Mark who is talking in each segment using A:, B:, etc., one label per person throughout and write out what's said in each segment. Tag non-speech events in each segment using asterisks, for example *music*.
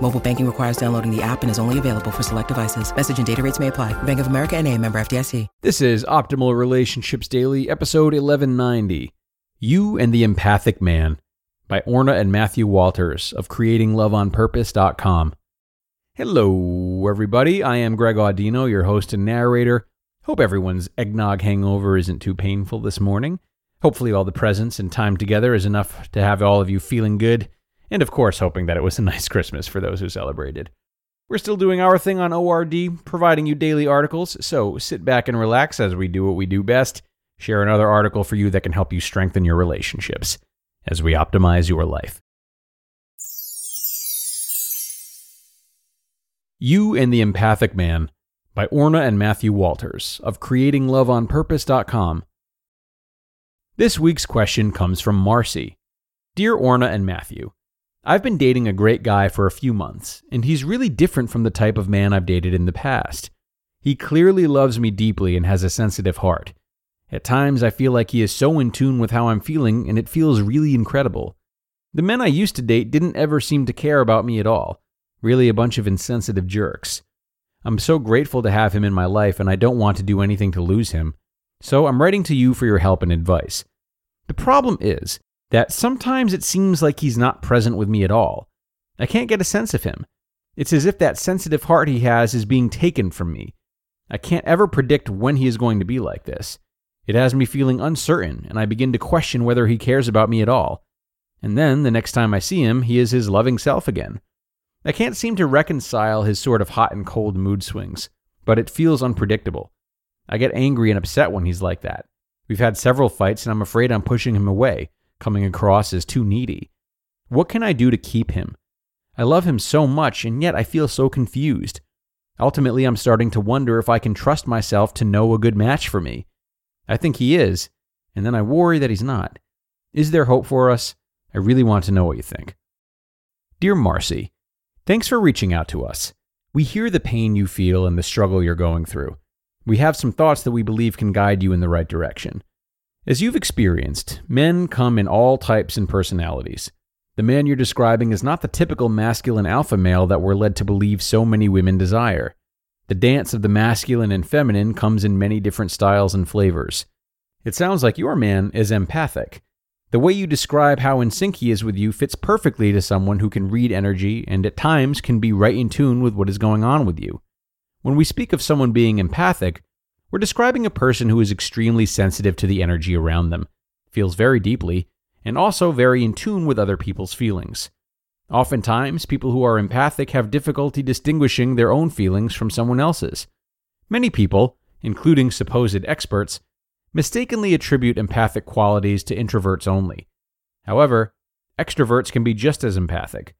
A: Mobile banking requires downloading the app and is only available for select devices. Message and data rates may apply. Bank of America and a member FDIC.
B: This is Optimal Relationships Daily, episode 1190 You and the Empathic Man by Orna and Matthew Walters of CreatingLoveOnPurpose.com. Hello, everybody. I am Greg Audino, your host and narrator. Hope everyone's eggnog hangover isn't too painful this morning. Hopefully, all the presents and time together is enough to have all of you feeling good, and of course, hoping that it was a nice *laughs* Christmas for those who celebrated. We're still doing our thing on ORD, providing you daily articles, so sit back and relax as we do what we do best share another article for you that can help you strengthen your relationships as we optimize your life. You and the Empathic Man by Orna and Matthew Walters of CreatingLoveOnPurpose.com. This week's question comes from Marcy. Dear Orna and Matthew, I've been dating a great guy for a few months, and he's really different from the type of man I've dated in the past. He clearly loves me deeply and has a sensitive heart. At times, I feel like he is so in tune with how I'm feeling, and it feels really incredible. The men I used to date didn't ever seem to care about me at all. Really, a bunch of insensitive jerks. I'm so grateful to have him in my life, and I don't want to do anything to lose him. So I'm writing to you for your help and advice. The problem is that sometimes it seems like he's not present with me at all. I can't get a sense of him. It's as if that sensitive heart he has is being taken from me. I can't ever predict when he is going to be like this. It has me feeling uncertain, and I begin to question whether he cares about me at all. And then, the next time I see him, he is his loving self again. I can't seem to reconcile his sort of hot and cold mood swings, but it feels unpredictable. I get angry and upset when he's like that. We've had several fights, and I'm afraid I'm pushing him away, coming across as too needy. What can I do to keep him? I love him so much, and yet I feel so confused. Ultimately, I'm starting to wonder if I can trust myself to know a good match for me. I think he is, and then I worry that he's not. Is there hope for us? I really want to know what you think. Dear Marcy, thanks for reaching out to us. We hear the pain you feel and the struggle you're going through. We have some thoughts that we believe can guide you in the right direction. As you've experienced, men come in all types and personalities. The man you're describing is not the typical masculine alpha male that we're led to believe so many women desire. The dance of the masculine and feminine comes in many different styles and flavors. It sounds like your man is empathic. The way you describe how in sync he is with you fits perfectly to someone who can read energy and at times can be right in tune with what is going on with you. When we speak of someone being empathic, we're describing a person who is extremely sensitive to the energy around them, feels very deeply, and also very in tune with other people's feelings. Oftentimes, people who are empathic have difficulty distinguishing their own feelings from someone else's. Many people, including supposed experts, mistakenly attribute empathic qualities to introverts only. However, extroverts can be just as empathic.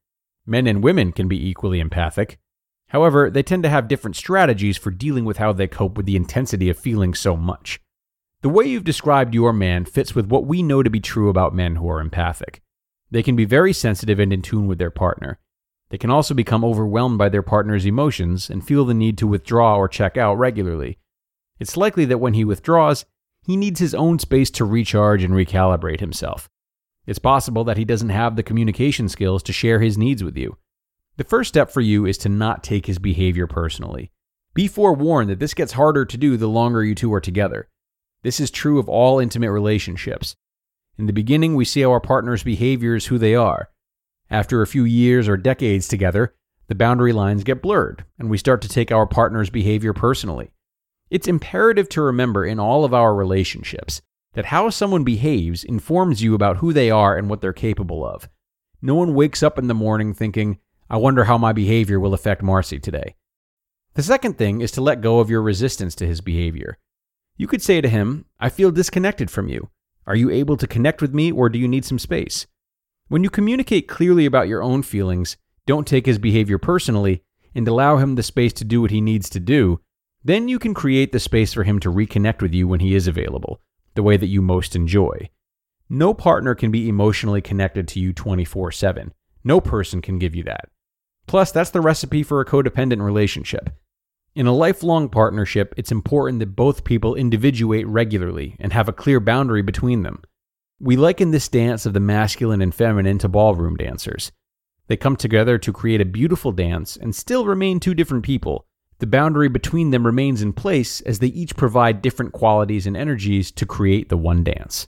B: Men and women can be equally empathic. However, they tend to have different strategies for dealing with how they cope with the intensity of feeling so much. The way you've described your man fits with what we know to be true about men who are empathic. They can be very sensitive and in tune with their partner. They can also become overwhelmed by their partner's emotions and feel the need to withdraw or check out regularly. It's likely that when he withdraws, he needs his own space to recharge and recalibrate himself. It's possible that he doesn't have the communication skills to share his needs with you. The first step for you is to not take his behavior personally. Be forewarned that this gets harder to do the longer you two are together. This is true of all intimate relationships. In the beginning, we see how our partner's behavior is who they are. After a few years or decades together, the boundary lines get blurred, and we start to take our partner's behavior personally. It's imperative to remember in all of our relationships that how someone behaves informs you about who they are and what they're capable of. No one wakes up in the morning thinking, I wonder how my behavior will affect Marcy today. The second thing is to let go of your resistance to his behavior. You could say to him, I feel disconnected from you. Are you able to connect with me or do you need some space? When you communicate clearly about your own feelings, don't take his behavior personally, and allow him the space to do what he needs to do, then you can create the space for him to reconnect with you when he is available, the way that you most enjoy. No partner can be emotionally connected to you 24 7. No person can give you that. Plus, that's the recipe for a codependent relationship. In a lifelong partnership, it's important that both people individuate regularly and have a clear boundary between them. We liken this dance of the masculine and feminine to ballroom dancers. They come together to create a beautiful dance and still remain two different people. The boundary between them remains in place as they each provide different qualities and energies to create the one dance.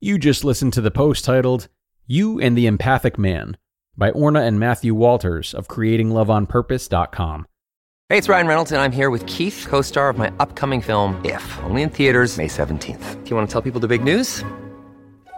B: You just listened to the post titled You and the Empathic Man by Orna and Matthew Walters of CreatingLoveOnPurpose.com.
C: Hey, it's Ryan Reynolds, and I'm here with Keith, co star of my upcoming film, If, only in theaters, May 17th. Do you want to tell people the big news?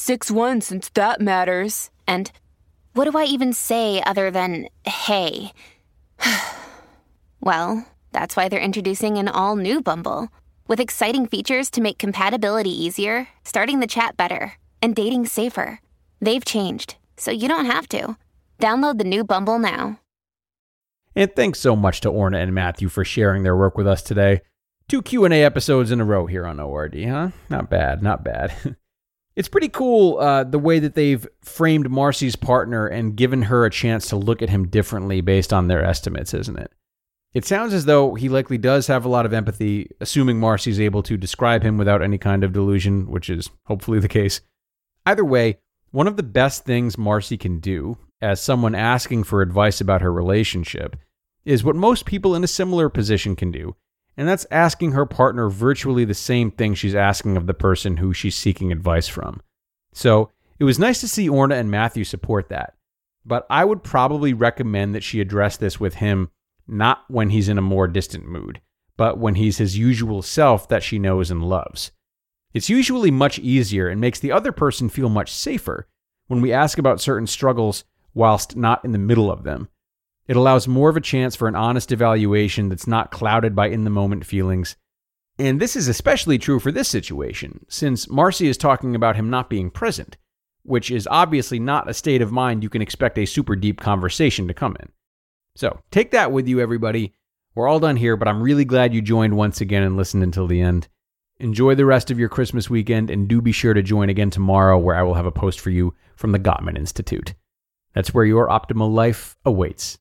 D: 6 1 since that matters. And what do I even say other than hey? *sighs* well, that's why they're introducing an all new Bumble with exciting features to make compatibility easier, starting the chat better, and dating safer. They've changed, so you don't have to. Download the new Bumble now.
B: And thanks so much to Orna and Matthew for sharing their work with us today. Two Q&A episodes in a row here on ORD, huh? Not bad, not bad. *laughs* it's pretty cool uh, the way that they've framed Marcy's partner and given her a chance to look at him differently based on their estimates, isn't it? It sounds as though he likely does have a lot of empathy, assuming Marcy's able to describe him without any kind of delusion, which is hopefully the case. Either way, one of the best things Marcy can do as someone asking for advice about her relationship is what most people in a similar position can do, and that's asking her partner virtually the same thing she's asking of the person who she's seeking advice from. So it was nice to see Orna and Matthew support that, but I would probably recommend that she address this with him not when he's in a more distant mood, but when he's his usual self that she knows and loves. It's usually much easier and makes the other person feel much safer when we ask about certain struggles whilst not in the middle of them. It allows more of a chance for an honest evaluation that's not clouded by in the moment feelings. And this is especially true for this situation, since Marcy is talking about him not being present, which is obviously not a state of mind you can expect a super deep conversation to come in. So take that with you, everybody. We're all done here, but I'm really glad you joined once again and listened until the end. Enjoy the rest of your Christmas weekend, and do be sure to join again tomorrow, where I will have a post for you from the Gottman Institute. That's where your optimal life awaits.